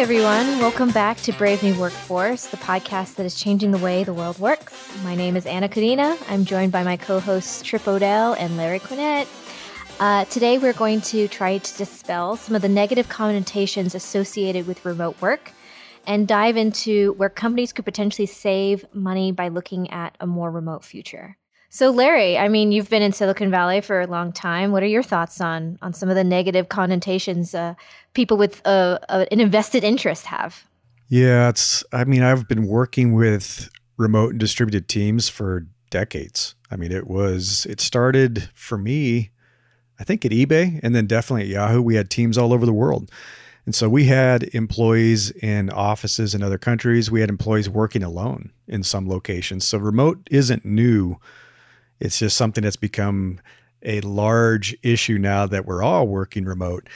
everyone. Welcome back to Brave New Workforce, the podcast that is changing the way the world works. My name is Anna Kadina. I'm joined by my co hosts Trip Odell and Larry Quinnett. Uh, today, we're going to try to dispel some of the negative connotations associated with remote work and dive into where companies could potentially save money by looking at a more remote future. So, Larry, I mean, you've been in Silicon Valley for a long time. What are your thoughts on on some of the negative connotations uh, people with uh, an invested interest have? Yeah, it's. I mean, I've been working with remote and distributed teams for decades. I mean, it was. It started for me, I think, at eBay, and then definitely at Yahoo. We had teams all over the world. And so we had employees in offices in other countries. We had employees working alone in some locations. So remote isn't new it's just something that's become a large issue now that we're all working remote.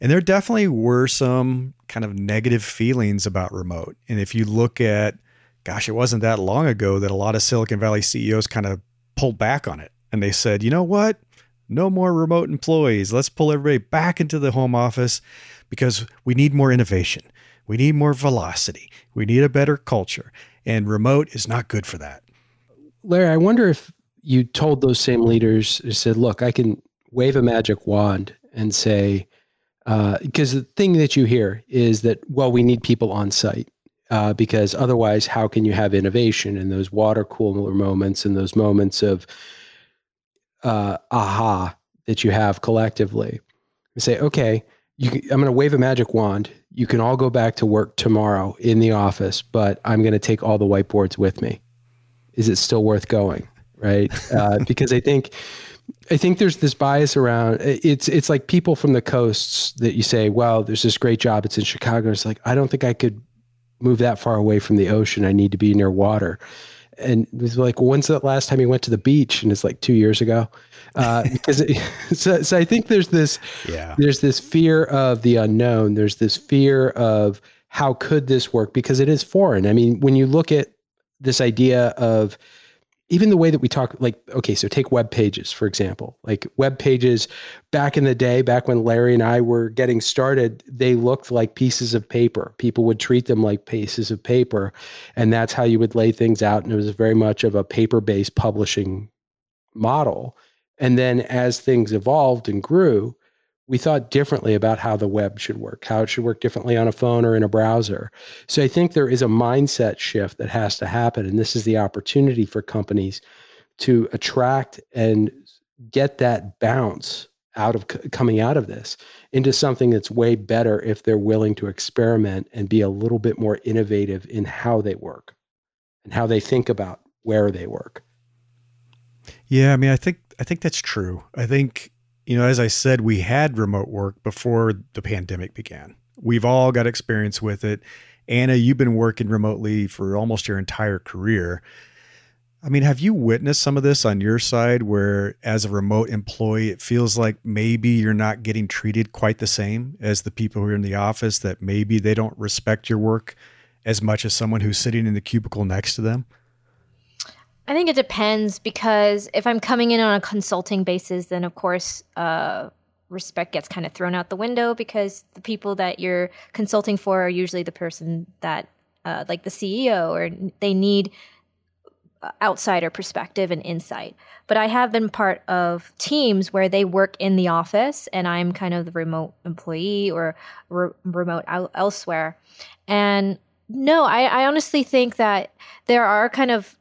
And there definitely were some kind of negative feelings about remote. And if you look at, gosh, it wasn't that long ago that a lot of Silicon Valley CEOs kind of pulled back on it. And they said, you know what? No more remote employees. Let's pull everybody back into the home office because we need more innovation. We need more velocity. We need a better culture. And remote is not good for that. Larry, I wonder if you told those same leaders, you said, look, I can wave a magic wand and say, because uh, the thing that you hear is that, well, we need people on site. Uh, because otherwise, how can you have innovation in those water cooler moments and those moments of uh, aha that you have collectively? You say, okay, you I'm going to wave a magic wand. You can all go back to work tomorrow in the office, but I'm going to take all the whiteboards with me. Is it still worth going? Right? Uh, because I think I think there's this bias around it's it's like people from the coasts that you say, well, there's this great job, it's in Chicago. It's like I don't think I could move that far away from the ocean. I need to be near water. And it was like, when's the last time you went to the beach? And it's like two years ago. Uh, because it, so, so I think there's this, yeah. there's this fear of the unknown. There's this fear of how could this work? Because it is foreign. I mean, when you look at this idea of even the way that we talk like okay so take web pages for example. Like web pages back in the day back when larry and i were getting started they looked like pieces of paper. People would treat them like pieces of paper and that's how you would lay things out and it was very much of a paper based publishing model. And then as things evolved and grew we thought differently about how the web should work, how it should work differently on a phone or in a browser. So I think there is a mindset shift that has to happen. And this is the opportunity for companies to attract and get that bounce out of coming out of this into something that's way better if they're willing to experiment and be a little bit more innovative in how they work and how they think about where they work. Yeah, I mean, I think I think that's true. I think you know, as I said, we had remote work before the pandemic began. We've all got experience with it. Anna, you've been working remotely for almost your entire career. I mean, have you witnessed some of this on your side where, as a remote employee, it feels like maybe you're not getting treated quite the same as the people who are in the office, that maybe they don't respect your work as much as someone who's sitting in the cubicle next to them? I think it depends because if I'm coming in on a consulting basis, then of course, uh, respect gets kind of thrown out the window because the people that you're consulting for are usually the person that, uh, like the CEO, or they need uh, outsider perspective and insight. But I have been part of teams where they work in the office and I'm kind of the remote employee or re- remote out- elsewhere. And no, I, I honestly think that there are kind of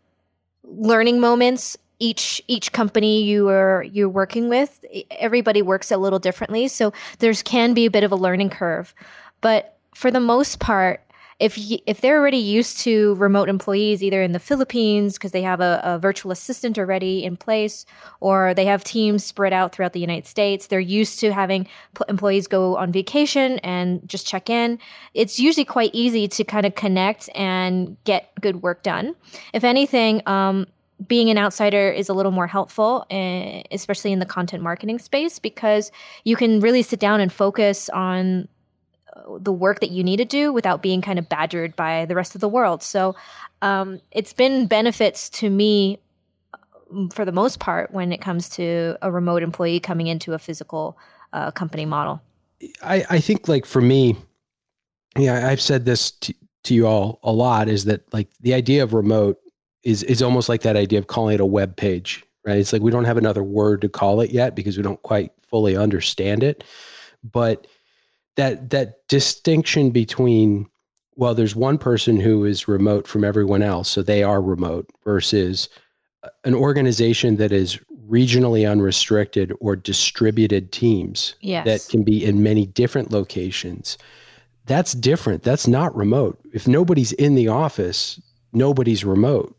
learning moments each each company you are you're working with everybody works a little differently. So there's can be a bit of a learning curve. But for the most part if if they're already used to remote employees either in the Philippines because they have a, a, virtual assistant already in place or they have teams spread out throughout the United States they're used to having p- employees go on vacation and just check in it's usually quite easy to kind of connect and get good work done. If anything um, being an outsider is a little more helpful, eh, especially in the content marketing space, because you can really sit down and focus on the work that you need to do without being kind of badgered by the rest of the world. So um, it's been benefits to me mm, for the most part when it comes to a remote employee coming into a physical uh, company model. I, I think like for me, Yeah, I've said this to, to you all a lot is that like the idea of remote is is almost like that idea of calling it a web page, right? It's like we don't have another word to call it yet because we don't quite fully understand it. But that that distinction between well, there's one person who is remote from everyone else, so they are remote, versus an organization that is regionally unrestricted or distributed teams yes. that can be in many different locations. That's different. That's not remote. If nobody's in the office, nobody's remote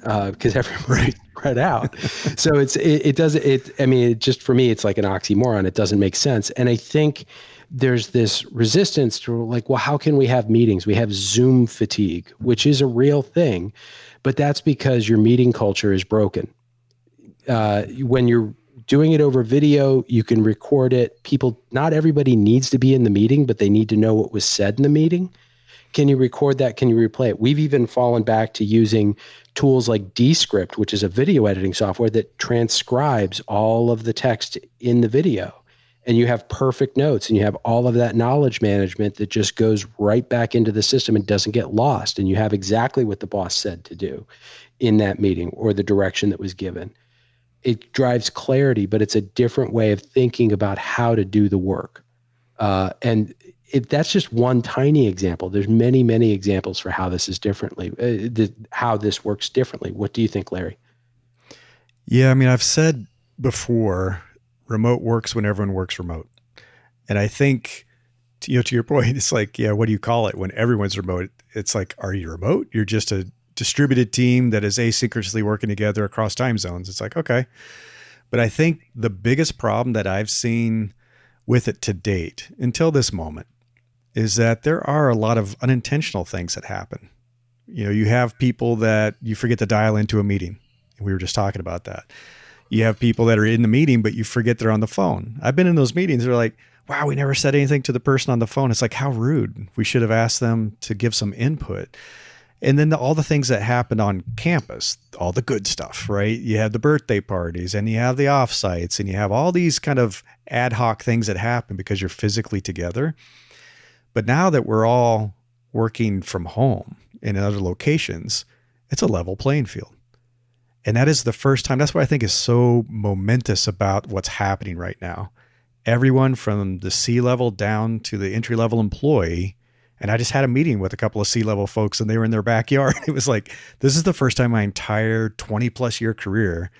because uh, everybody's spread out. so it's it, it does it. I mean, it just for me, it's like an oxymoron. It doesn't make sense. And I think there's this resistance to like, well, how can we have meetings? We have Zoom fatigue, which is a real thing, but that's because your meeting culture is broken. Uh, when you're doing it over video, you can record it. People, not everybody needs to be in the meeting, but they need to know what was said in the meeting. Can you record that? Can you replay it? We've even fallen back to using tools like Descript, which is a video editing software that transcribes all of the text in the video. And you have perfect notes and you have all of that knowledge management that just goes right back into the system and doesn't get lost. And you have exactly what the boss said to do in that meeting or the direction that was given. It drives clarity, but it's a different way of thinking about how to do the work. Uh, and it, that's just one tiny example. There's many, many examples for how this is differently, uh, the, how this works differently. What do you think, Larry? Yeah, I mean, I've said before, remote works when everyone works remote, and I think, you know, to your point, it's like, yeah, what do you call it when everyone's remote? It's like, are you remote? You're just a distributed team that is asynchronously working together across time zones. It's like, okay, but I think the biggest problem that I've seen with it to date until this moment is that there are a lot of unintentional things that happen. You know, you have people that you forget to dial into a meeting. We were just talking about that. You have people that are in the meeting, but you forget they're on the phone. I've been in those meetings. They're like, wow, we never said anything to the person on the phone. It's like, how rude. We should have asked them to give some input. And then the, all the things that happened on campus, all the good stuff, right? You have the birthday parties and you have the offsites and you have all these kind of ad hoc things that happen because you're physically together. But now that we're all working from home in other locations, it's a level playing field. And that is the first time. That's what I think is so momentous about what's happening right now. Everyone from the C level down to the entry level employee. And I just had a meeting with a couple of C level folks and they were in their backyard. It was like, this is the first time my entire 20 plus year career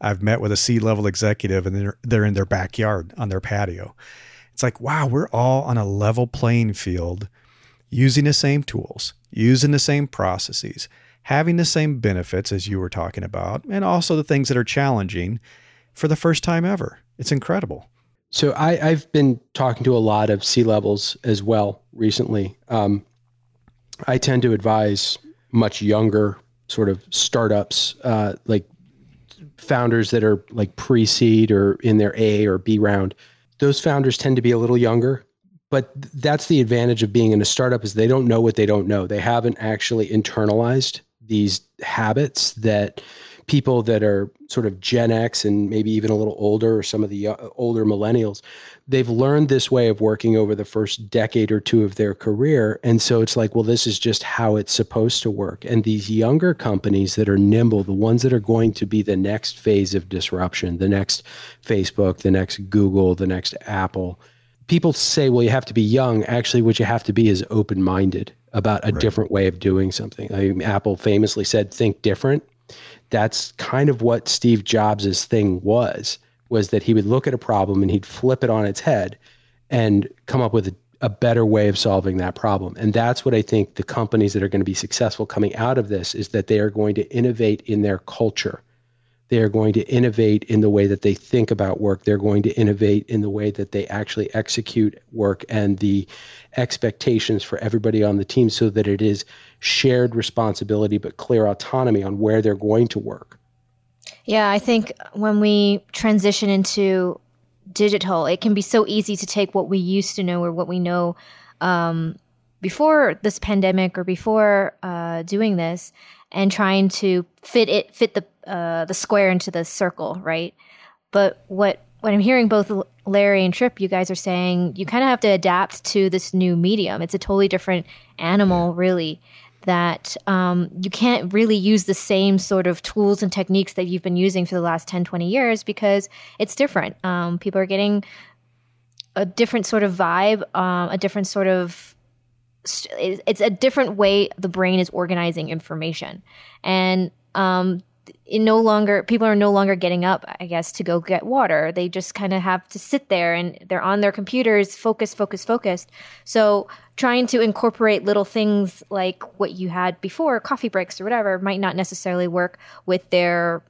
I've met with a C level executive and they're, they're in their backyard on their patio. It's like, wow, we're all on a level playing field using the same tools, using the same processes, having the same benefits as you were talking about, and also the things that are challenging for the first time ever. It's incredible. So I, have been talking to a lot of C levels as well recently. Um, I tend to advise much younger sort of startups, uh, like founders that are like pre-seed or in their A or B round those founders tend to be a little younger but that's the advantage of being in a startup is they don't know what they don't know they haven't actually internalized these habits that people that are sort of Gen X and maybe even a little older or some of the uh, older millennials, they've learned this way of working over the first decade or two of their career. And so it's like, well, this is just how it's supposed to work. And these younger companies that are nimble, the ones that are going to be the next phase of disruption, the next Facebook, the next Google, the next Apple, people say, well, you have to be young. Actually, what you have to be is open minded about a right. different way of doing something. I mean, Apple famously said, think different that's kind of what Steve Jobs' thing was, was that he would look at a problem and he'd flip it on its head and come up with a, a better way of solving that problem. And that's what I think the companies that are going to be successful coming out of this is that they are going to innovate in their culture they are going to innovate in the way that they think about work. They're going to innovate in the way that they actually execute work and the expectations for everybody on the team so that it is shared responsibility but clear autonomy on where they're going to work. Yeah, I think when we transition into digital, it can be so easy to take what we used to know or what we know um, before this pandemic or before uh, doing this and trying to fit it fit the uh, the square into the circle, right? But what when I'm hearing both Larry and Trip, you guys are saying you kind of have to adapt to this new medium. It's a totally different animal, really. That um, you can't really use the same sort of tools and techniques that you've been using for the last 10, 20 years because it's different. Um, people are getting a different sort of vibe, um, a different sort of it's a different way the brain is organizing information. And um, in no longer people are no longer getting up i guess to go get water. They just kind of have to sit there and they're on their computers focus focus focused. So trying to incorporate little things like what you had before coffee breaks or whatever might not necessarily work with their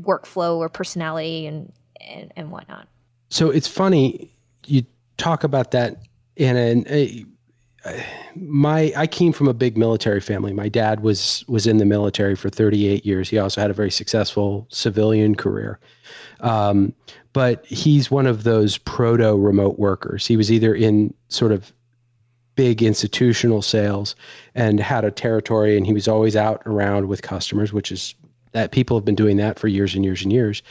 workflow or personality and and, and whatnot. So it's funny you talk about that in a, my I came from a big military family. My dad was was in the military for 38 years. He also had a very successful civilian career. Um, but he's one of those proto remote workers. He was either in sort of big institutional sales and had a territory and he was always out around with customers, which is that people have been doing that for years and years and years.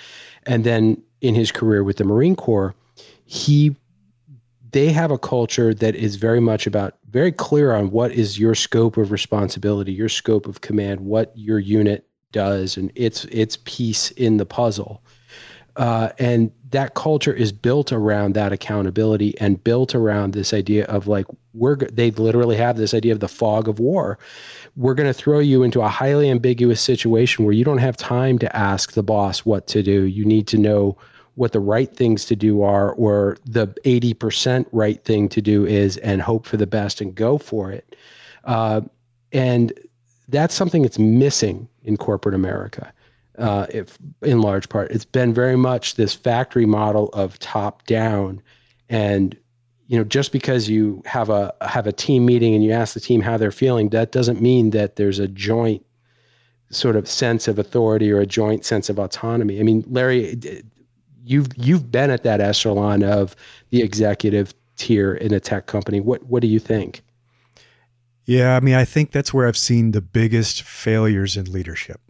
And then in his career with the Marine Corps, he they have a culture that is very much about very clear on what is your scope of responsibility, your scope of command, what your unit does, and its its piece in the puzzle. Uh, and that culture is built around that accountability and built around this idea of like we're they literally have this idea of the fog of war we're going to throw you into a highly ambiguous situation where you don't have time to ask the boss what to do you need to know what the right things to do are or the 80% right thing to do is and hope for the best and go for it. Uh, and that's something that's missing in corporate america uh, if, in large part. It's been very much this factory model of top down. And you know just because you have a have a team meeting and you ask the team how they're feeling that doesn't mean that there's a joint sort of sense of authority or a joint sense of autonomy. I mean larry you've you've been at that echelon of the executive tier in a tech company. What what do you think? Yeah, I mean, I think that's where I've seen the biggest failures in leadership.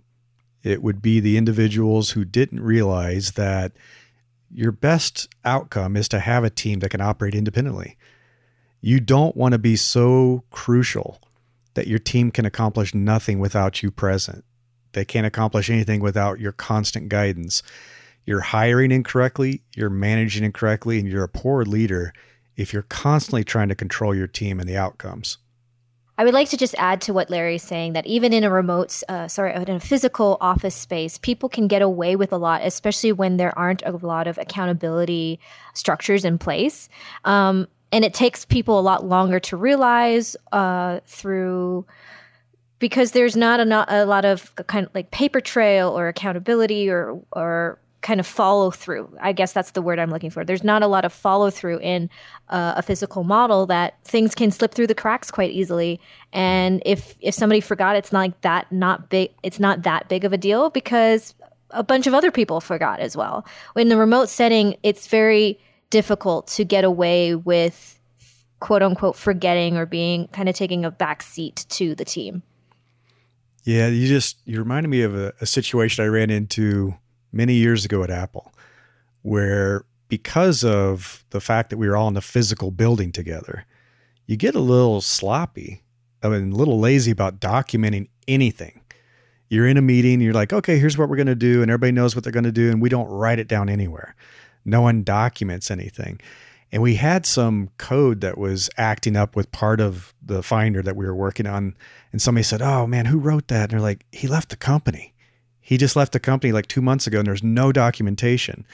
It would be the individuals who didn't realize that your best outcome is to have a team that can operate independently. You don't want to be so crucial that your team can accomplish nothing without you present. They can't accomplish anything without your constant guidance you're hiring incorrectly, you're managing incorrectly, and you're a poor leader if you're constantly trying to control your team and the outcomes. I would like to just add to what Larry's saying that even in a remote, uh, sorry, in a physical office space, people can get away with a lot, especially when there aren't a lot of accountability structures in place. Um, and it takes people a lot longer to realize uh, through because there's not a, not a lot of kind of like paper trail or accountability or or kind of follow through. I guess that's the word I'm looking for. There's not a lot of follow through in uh, a physical model that things can slip through the cracks quite easily. And if if somebody forgot, it's not like that not big. It's not that big of a deal because a bunch of other people forgot as well. In the remote setting, it's very difficult to get away with quote unquote forgetting or being kind of taking a back seat to the team. Yeah, you just you reminded me of a, a situation I ran into many years ago at Apple, where because of the fact that we were all in a physical building together, you get a little sloppy, I mean, a little lazy about documenting anything. You're in a meeting, you're like, okay, here's what we're going to do, and everybody knows what they're going to do, and we don't write it down anywhere. No one documents anything. And we had some code that was acting up with part of the finder that we were working on. And somebody said, Oh man, who wrote that? And they're like, He left the company. He just left the company like two months ago and there's no documentation.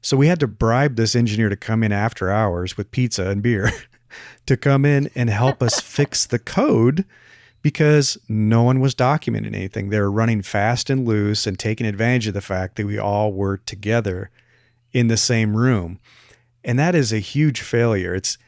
So we had to bribe this engineer to come in after hours with pizza and beer to come in and help us fix the code because no one was documenting anything. They were running fast and loose and taking advantage of the fact that we all were together in the same room. And that is a huge failure. It's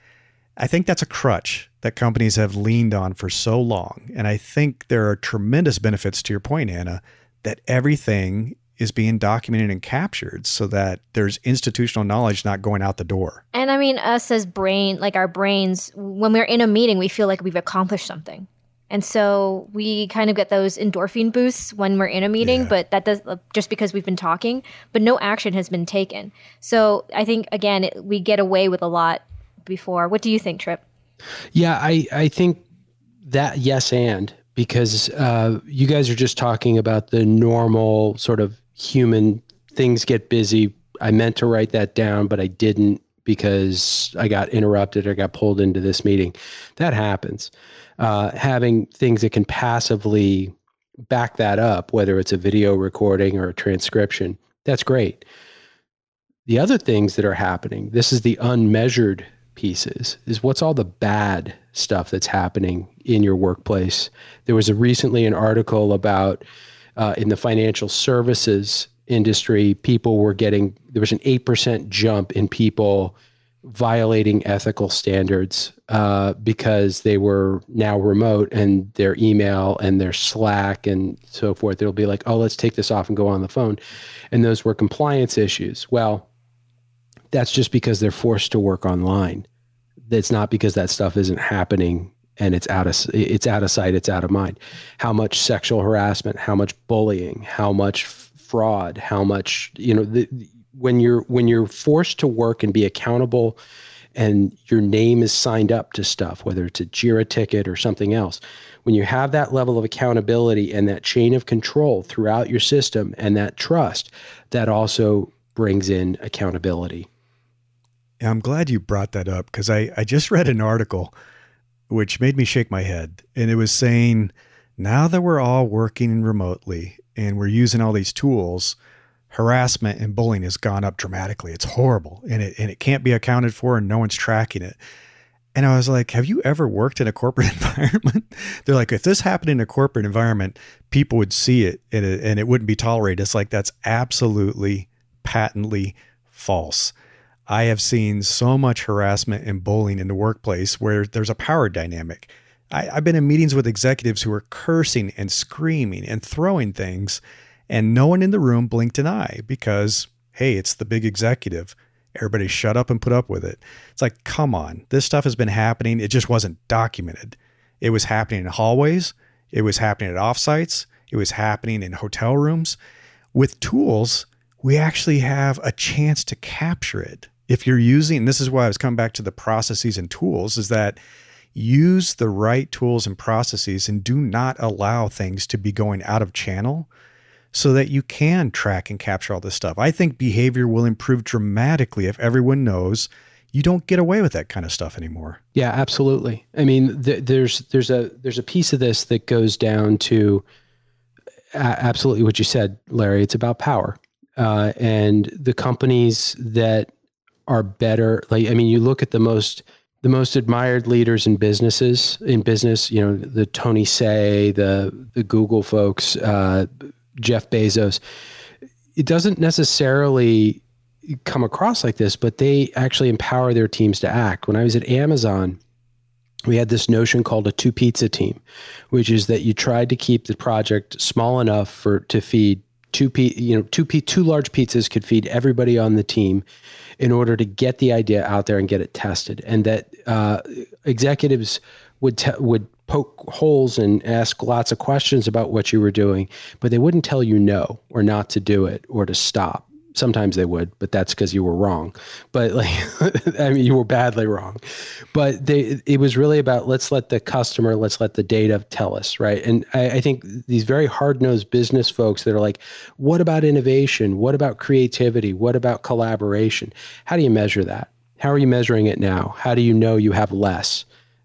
I think that's a crutch that companies have leaned on for so long. And I think there are tremendous benefits to your point, Anna, that everything is being documented and captured so that there's institutional knowledge not going out the door. And I mean, us as brain, like our brains, when we're in a meeting, we feel like we've accomplished something. And so we kind of get those endorphin boosts when we're in a meeting, yeah. but that does just because we've been talking, but no action has been taken. So I think again, it, we get away with a lot before. What do you think, Trip? Yeah, I I think that yes and because uh, you guys are just talking about the normal sort of human things get busy. I meant to write that down, but I didn't because I got interrupted or got pulled into this meeting. That happens. Uh, having things that can passively back that up, whether it's a video recording or a transcription, that's great. The other things that are happening, this is the unmeasured pieces, is what's all the bad stuff that's happening in your workplace. There was a recently an article about uh, in the financial services industry, people were getting there was an eight percent jump in people violating ethical standards uh, because they were now remote and their email and their Slack and so forth. It'll be like, oh, let's take this off and go on the phone, and those were compliance issues. Well, that's just because they're forced to work online. It's not because that stuff isn't happening and it's out of it's out of sight, it's out of mind. How much sexual harassment, how much bullying, how much fraud, how much you know the, when you're when you're forced to work and be accountable and your name is signed up to stuff, whether it's a JIRA ticket or something else, when you have that level of accountability and that chain of control throughout your system and that trust, that also brings in accountability. I'm glad you brought that up because I, I just read an article which made me shake my head. And it was saying, now that we're all working remotely and we're using all these tools, harassment and bullying has gone up dramatically. It's horrible and it, and it can't be accounted for and no one's tracking it. And I was like, have you ever worked in a corporate environment? They're like, if this happened in a corporate environment, people would see it and it, and it wouldn't be tolerated. It's like, that's absolutely patently false. I have seen so much harassment and bullying in the workplace where there's a power dynamic. I, have been in meetings with executives who are cursing and screaming and throwing things, and no one in the room blinked an eye because, hey, it's the big executive. Everybody shut up and put up with it. It's like, come on, this stuff has been happening. It just wasn't documented. It was happening in hallways, it was happening at offsites, it was happening in hotel rooms. With tools, we actually have a chance to capture it. If you're using, this is why I was coming back to the processes and tools, is that use the right tools and processes and do not allow things to be going out of channel so that you can track and capture all this stuff. I think behavior will improve dramatically if everyone knows you don't get away with that kind of stuff anymore. Yeah, absolutely. I mean, th- there's there's a there's a piece of this that goes down to absolutely what you said, Larry. It's about power, uh, and the companies that are better. Like, I mean, you look at the most the most admired leaders in businesses in business you know the tony hsieh the the google folks uh, jeff bezos it doesn't necessarily come across like this but they actually empower their teams to act when i was at amazon we had this notion called a two pizza team which is that you tried to keep the project small enough for to feed two p you know two p two large pizzas could feed everybody on the team in order to get the idea out there and get it tested, and that uh, executives would would poke holes and ask lots of questions about what you were doing, but they wouldn't tell you no or not to do it or to stop sometimes they would, but that's because you were wrong. But like, I mean, you were badly wrong. But they, it was really about let's let the customer, let's let the data tell us, right? And I, I think these very hard nosed business folks that are like, what about innovation? What about creativity? What about collaboration? How do you measure that? How are you measuring it now? How do you know you have less?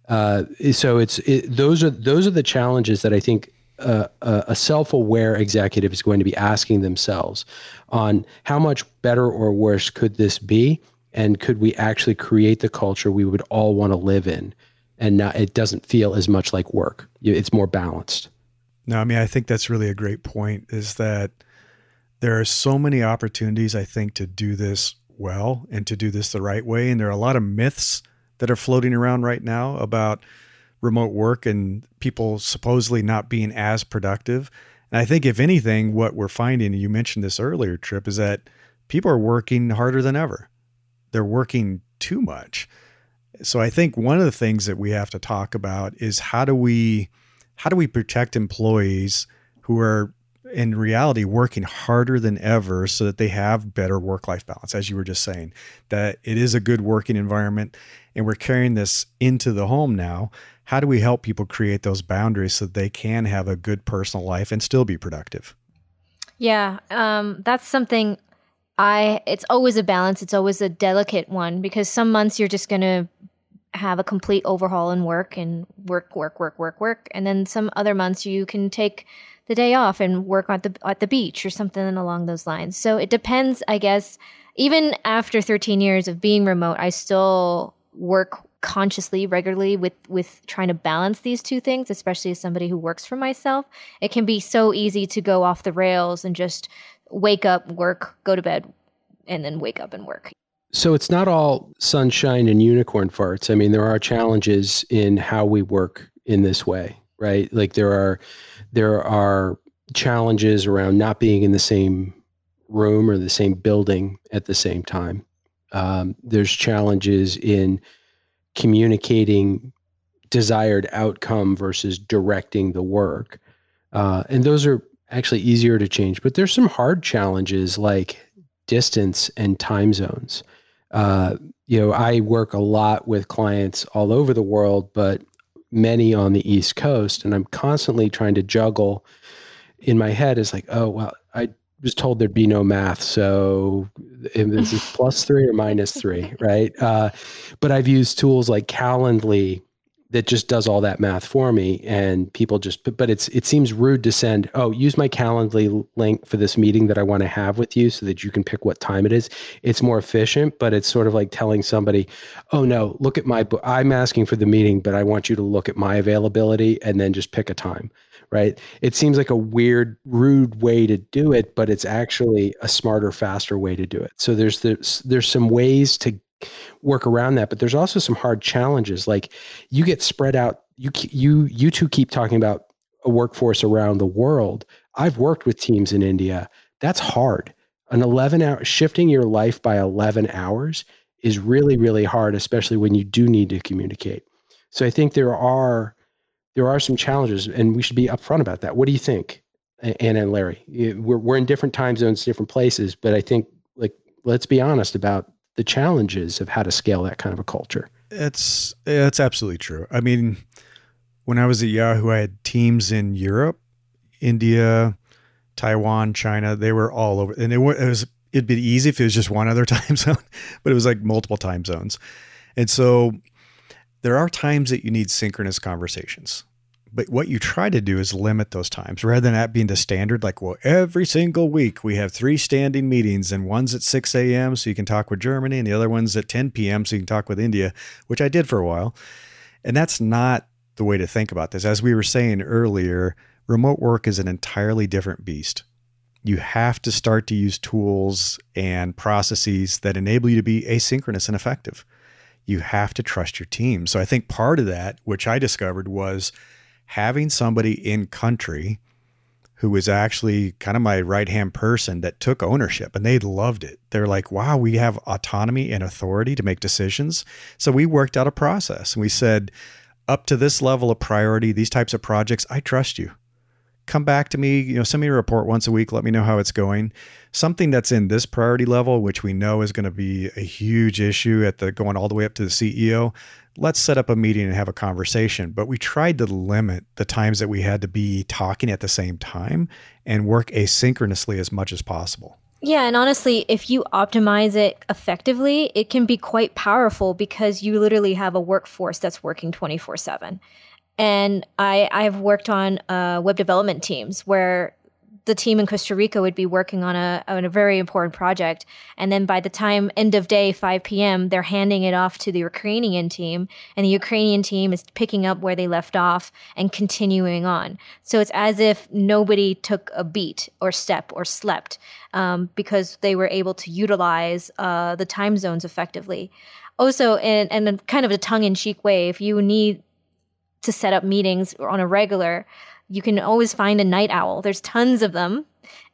Uh, so it's it, those are those are the challenges that I think a, a self-aware executive is going to be asking themselves on how much better or worse could this be? And could we actually create the culture we would all want to live in? And it doesn't feel as much like work. It's more balanced. No i mean i think that's really a great point is that there are so many opportunities i think to do this well and to do this the right way. And there are a lot of myths that are floating around right now about remote work and people supposedly not being as productive. And I think, if anything, what we're finding, and you mentioned this earlier, Trip, is that people are working harder than ever. They're working too much. So I think one of the things that we have to talk about is how do we how do we protect employees who are in reality working harder than ever so that they have better work life balance as you were just saying that it is a good working environment and we're carrying this into the home now how do we help people create those boundaries so they can have a good personal life and still be productive yeah um, that's something i it's always a balance it's always a delicate one because some months you're just going to have a complete overhaul in work and work work work work work and then some other months you can take the day off and work at the at the beach or something along those lines. So it depends, I guess. Even after 13 years of being remote, I still work consciously regularly with with trying to balance these two things especially as somebody who works for myself it can be so easy to go off the rails and just wake up work go to bed and then wake up and work. So it's not all sunshine and unicorn farts. I mean there are challenges in how we work in this way right? Like there are there are challenges around not being in the same room or the same building at the same time. Um, there's challenges in communicating desired outcome versus directing the work. Uh, and those are actually easier to change, but there's some hard challenges like distance and time zones. Uh, you know, I work a lot with clients all over the world, but many on the East Coast, and I'm constantly trying to juggle in my head is like, oh well, I was told there'd be no math, so is it plus three or minus three, right? Uh, but I've used tools like Calendly that just does all that math for me and people just but, it's it seems rude to send oh use my calendly link for this meeting that i want to have with you so that you can pick what time it is. It's more efficient but it's sort of like telling somebody oh no look at my i'm asking for the meeting but i want you to look at my availability and then just pick a time right? It seems like a weird rude way to do it but it's actually a smarter faster way to do it. So there's there's there's some ways to work around that but there's also some hard challenges like you get spread out you you you two keep talking about a workforce around the world. I've worked with teams in india. That's hard. An 11 hour shifting your life by 11 hours is really really hard especially when you do need to communicate. So i think there are there are some challenges and we should be upfront about that. What do you think anna and larry? We're, we're in different time zones different places but i think like let's be honest about the challenges of how to scale that kind of a culture. It's it's absolutely true. I mean, when I was at Yahoo, I had teams in Europe, India, Taiwan, China. They were all over, and it, it was it'd be easy if it was just one other time zone, but it was like multiple time zones, and so there are times that you need synchronous conversations. But what you try to do is limit those times rather than that being the standard. Like, well, every single week we have three standing meetings, and one's at 6 a.m. so you can talk with Germany, and the other one's at 10 p.m. so you can talk with India, which I did for a while. And that's not the way to think about this. As we were saying earlier, remote work is an entirely different beast. You have to start to use tools and processes that enable you to be asynchronous and effective. You have to trust your team. So I think part of that, which I discovered, was having somebody in country who was actually kind of my right hand person that took ownership and they loved it. They're like, wow, we have autonomy and authority to make decisions. So we worked out a process and we said, up to this level of priority, these types of projects, I trust you. Come back to me, you know, send me a report once a week, let me know how it's going. Something that's in this priority level, which we know is going to be a huge issue at the going all the way up to the CEO, let's set up a meeting and have a conversation. But we tried to limit the times that we had to be talking at the same time and work asynchronously as much as possible. Yeah, and honestly, if you optimize it effectively, it can be quite powerful because you literally have a workforce that's working 24 7. And I, I've worked on uh, web development teams where the team in Costa Rica would be working on a on a very important project, and then by the time end of day 5 p.m., they're handing it off to the Ukrainian team, and the Ukrainian team is picking up where they left off and continuing on. So it's as if nobody took a beat or step or slept um, because they were able to utilize uh, the time zones effectively. Also, in, in kind of a tongue in cheek way, if you need to set up meetings on a regular you can always find a night owl. There's tons of them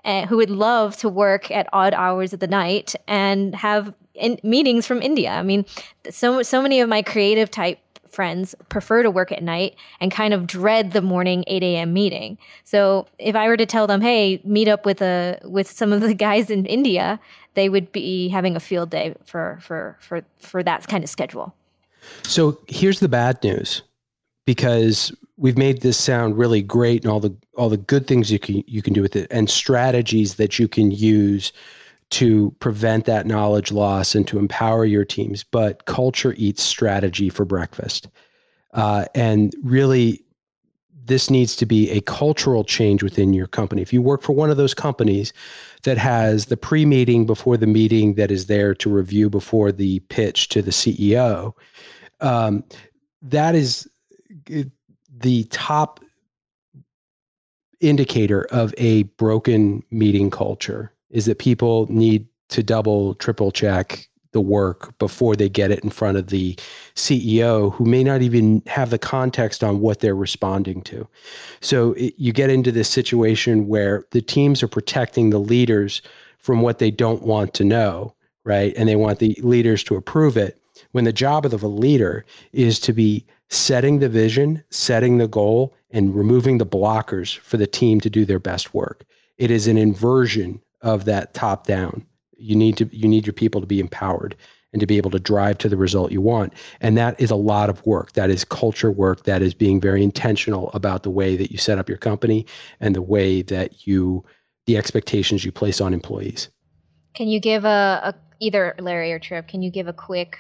uh, who would love to work at odd hours of the night and have in- meetings from India. I mean, so so many of my creative type friends prefer to work at night and kind of dread the morning 8 a.m. meeting. So if I were to tell them, hey, meet up with a with some of the guys in India, they would be having a field day for for for for that kind of schedule. So here's the bad news, because we've made this sound really great and all the all the good things you can you can do with it and strategies that you can use to prevent that knowledge loss and to empower your teams. But culture eats strategy for breakfast. Uh, and really, this needs to be a cultural change within your company. If you work for one of those companies that has the pre meeting before the meeting that is there to review before the pitch to the CEO, um, that is the top indicator of a broken meeting culture is that people need to double, triple check the work before they get it in front of the CEO who may not even have the context on what they're responding to. So it, you get into this situation where the teams are protecting the leaders from what they don't want to know, right? And they want the leaders to approve it when the job of a leader is to be setting the vision, setting the goal, and removing the blockers for the team to do their best work. It is an inversion of that top down. You need to you need your people to be empowered and to be able to drive to the result you want. And that is a lot of work. That is culture work. That is being very intentional about the way that you set up your company and the way that you the expectations you place on employees. Can you give a, a either Larry or Trip? Can you give a quick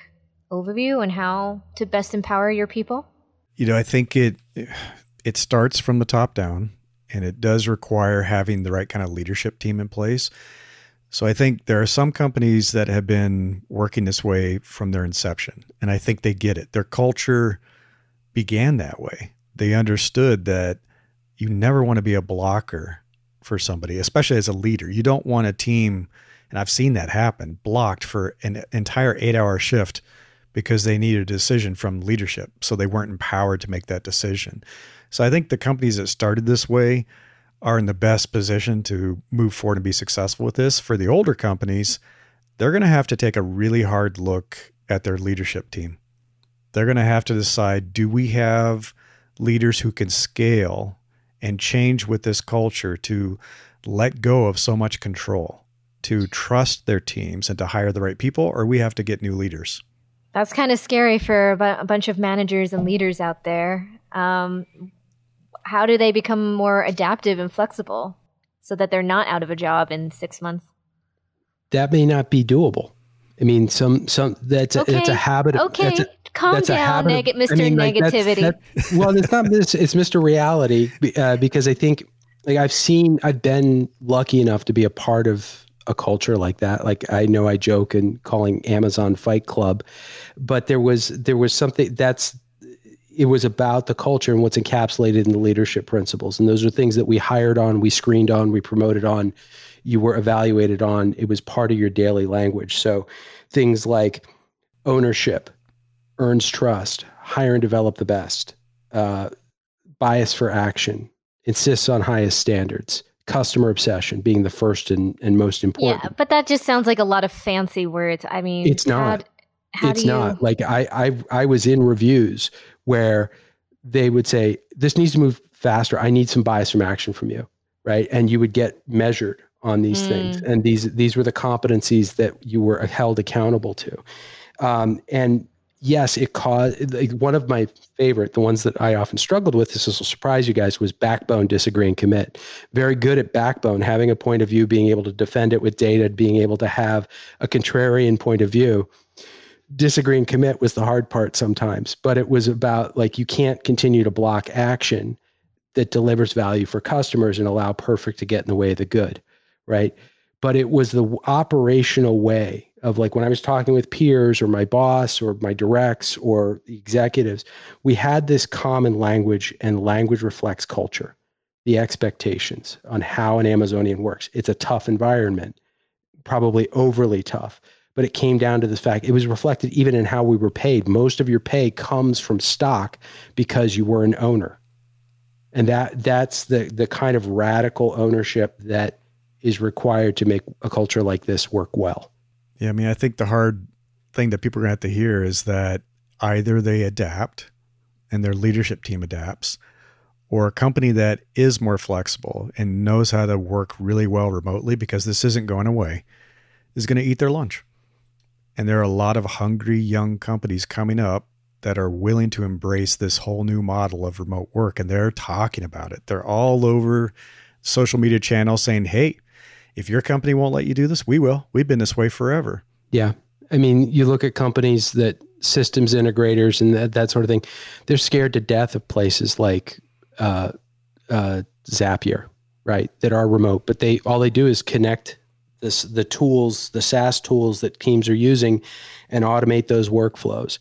overview on how to best empower your people? You know, I think it it starts from the top down and it does require having the right kind of leadership team in place. So I think there are some companies that have been working this way from their inception, and I think they get it. Their culture began that way. They understood that you never want to be a blocker for somebody, especially as a leader. You don't want a team, and I've seen that happen, blocked for an entire eight hour shift because they needed a decision from leadership. So they weren't empowered to make that decision. So I think the companies that started this way are in the best position to move forward and be successful with this. For the older companies, they're going to have to take a really hard look at their leadership team. They're going to have to decide do we have leaders who can scale and change with this culture to let go of so much control, to trust their teams and to hire the right people, or we have to get new leaders? That's kind of scary for a bunch of managers and leaders out there. Um, how do they become more adaptive and flexible so that they're not out of a job in six months? That may not be doable. I mean, some some that's a, that's a habit. Of, okay, a, calm down, neg- of, Mr. I mean, like Negativity. That's, that's, well, it's not this. It's Mr. Reality uh, because I think like I've seen, I've been lucky enough to be a part of a culture like that. Like I know I joke and calling Amazon Fight Club, but there was there was something that's it was about the culture and what's encapsulated in the leadership principles. And those are things that we hired on, we screened on, we promoted on, you were evaluated on. It was part of your daily language. So things like ownership, earns trust, hire and develop the best, uh, bias for action, insists on highest standards, customer obsession being the first and, and most important. Yeah, but that just sounds like a lot of fancy words. I mean, it's not. How, how it's not like I, I I was in reviews where they would say, This needs to move faster. I need some bias from action from you. Right. And you would get measured on these mm. things. And these these were the competencies that you were held accountable to. Um, and yes, it caused like, one of my favorite, the ones that I often struggled with, this will surprise you guys, was backbone, disagree, and commit. Very good at backbone, having a point of view, being able to defend it with data, being able to have a contrarian point of view disagree and commit was the hard part sometimes, but it was about like you can't continue to block action that delivers value for customers and allow perfect to get in the way of the good, right? But it was the operational way of like when I was talking with peers or my boss or my directs or the executives, we had this common language and language reflects culture, the expectations on how an Amazonian works. It's a tough environment, probably overly tough but it came down to the fact it was reflected even in how we were paid. Most of your pay comes from stock because you were an owner. And that that's the the kind of radical ownership that is required to make a culture like this work well. Yeah, I mean, I think the hard thing that people are going to have to hear is that either they adapt and their leadership team adapts, or a company that is more flexible and knows how to work really well remotely because this isn't going away, is going to eat their lunch. And there are a lot of hungry young companies coming up that are willing to embrace this whole new model of remote work and they're talking about it. They're all over social media channels saying, "Hey, if your company won't let you do this, we will. We've been this way forever." Yeah. I mean, you look at companies that systems integrators and that, that sort of thing, they're scared to death of places like uh, uh, Zapier, right? That are remote, but they all they do is connect this the tools, the SaaS tools that teams are using, and automate those workflows.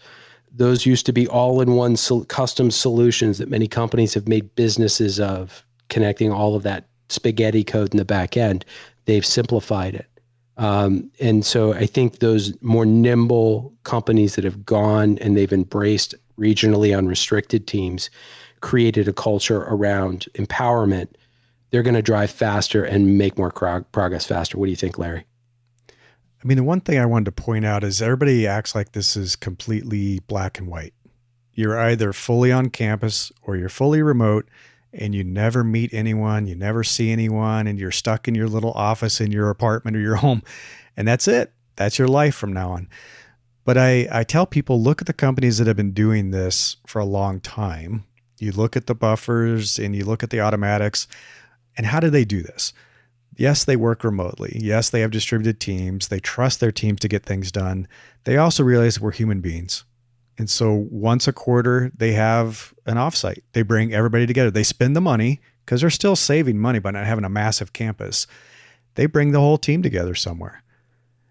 Those used to be all-in-one sol- custom solutions that many companies have made businesses of, connecting all of that spaghetti code in the back end. They've simplified it. Um, and so I think those more nimble companies that have gone and they've embraced regionally unrestricted teams created a culture around empowerment. They're going to drive faster and make more progress faster. What do you think, Larry? I mean, the one thing I wanted to point out is everybody acts like this is completely black and white. You're either fully on campus or you're fully remote and you never meet anyone, you never see anyone, and you're stuck in your little office in your apartment or your home. And that's it. That's your life from now on. But I, I tell people look at the companies that have been doing this for a long time. You look at the buffers and you look at the Automattics. and how do they do this? Yes, they work remotely. Yes, they have distributed teams. They trust their teams to get things done. They also realize we're human beings. And so once a quarter, they have an offsite. They bring everybody together. They spend the money because they're still saving money by not having a massive campus. They bring the whole team together somewhere.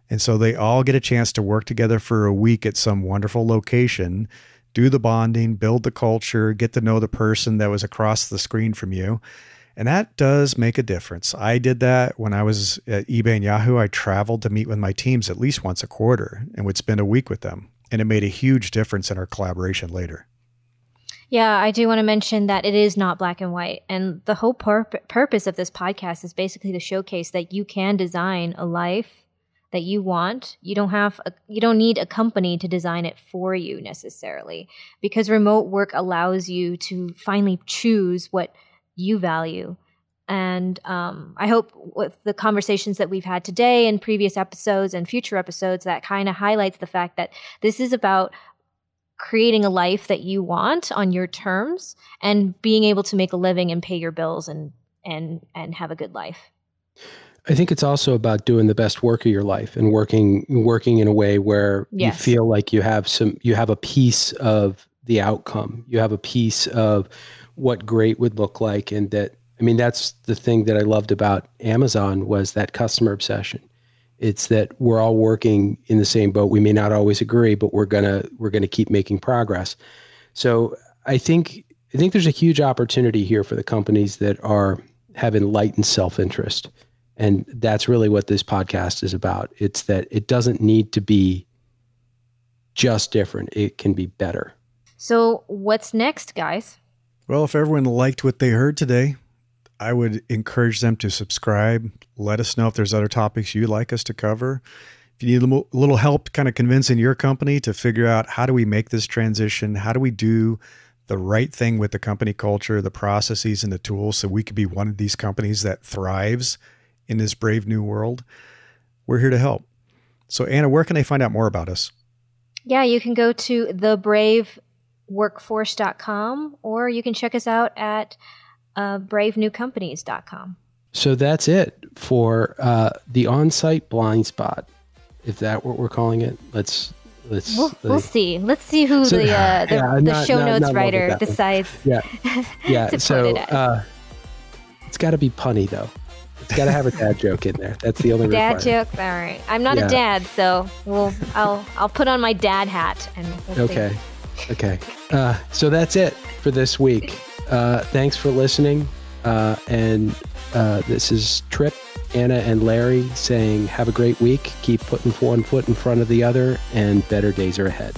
And so they all get a chance to work together for a week at some wonderful location, do the bonding, build the culture, get to know the person that was across the screen from you. And that does make a difference. I did that when I was at eBay and Yahoo. I traveled to meet with my teams at least once a quarter and would spend a week with them and it made a huge difference in our collaboration later. Yeah, I do want to mention that it is not black and white. And the whole pur- purpose of this podcast is basically to showcase that you can design a life that you want. You don't have a, you don't need a company to design it for you necessarily because remote work allows you to finally choose what you value and um, I hope with the conversations that we've had today and previous episodes and future episodes, that kind of highlights the fact that this is about creating a life that you want on your terms and being able to make a living and pay your bills and and and have a good life. I think it's also about doing the best work of your life and working working in a way where yes. you feel like you have some you have a piece of the outcome. You have a piece of what great would look like and that I mean, that's the thing that I loved about Amazon was that customer obsession. It's that we're all working in the same boat. We may not always agree, but we're gonna we're gonna keep making progress. So I think I think there's a huge opportunity here for the companies that are have enlightened self-interest. And that's really what this podcast is about. It's that it doesn't need to be just different. It can be better. So what's next, guys? Well, if everyone liked what they heard today, I would encourage them to subscribe. Let us know if there's other topics you'd like us to cover. If you need a little help kind of convincing your company to figure out how do we make this transition? How do we do the right thing with the company culture, the processes, and the tools so we could be one of these companies that thrives in this brave new world? We're here to help. So, Anna, where can they find out more about us? Yeah, you can go to thebraveworkforce.com or you can check us out at uh, bravenewcompanies.com. So that's it for uh, the on-site blind spot. If that what we're calling it, let's let's we'll, we'll see. Let's see who so, the uh, the, yeah, the not, show not, notes not writer decides. Yeah, yeah. so it uh, it's got to be punny though. It's got to have a dad joke in there. That's the only dad jokes. All right, I'm not yeah. a dad, so we'll I'll I'll put on my dad hat and we'll okay, see. okay. Uh, so that's it for this week. Uh, thanks for listening. Uh, and uh, this is Trip, Anna, and Larry saying, have a great week. Keep putting one foot in front of the other, and better days are ahead.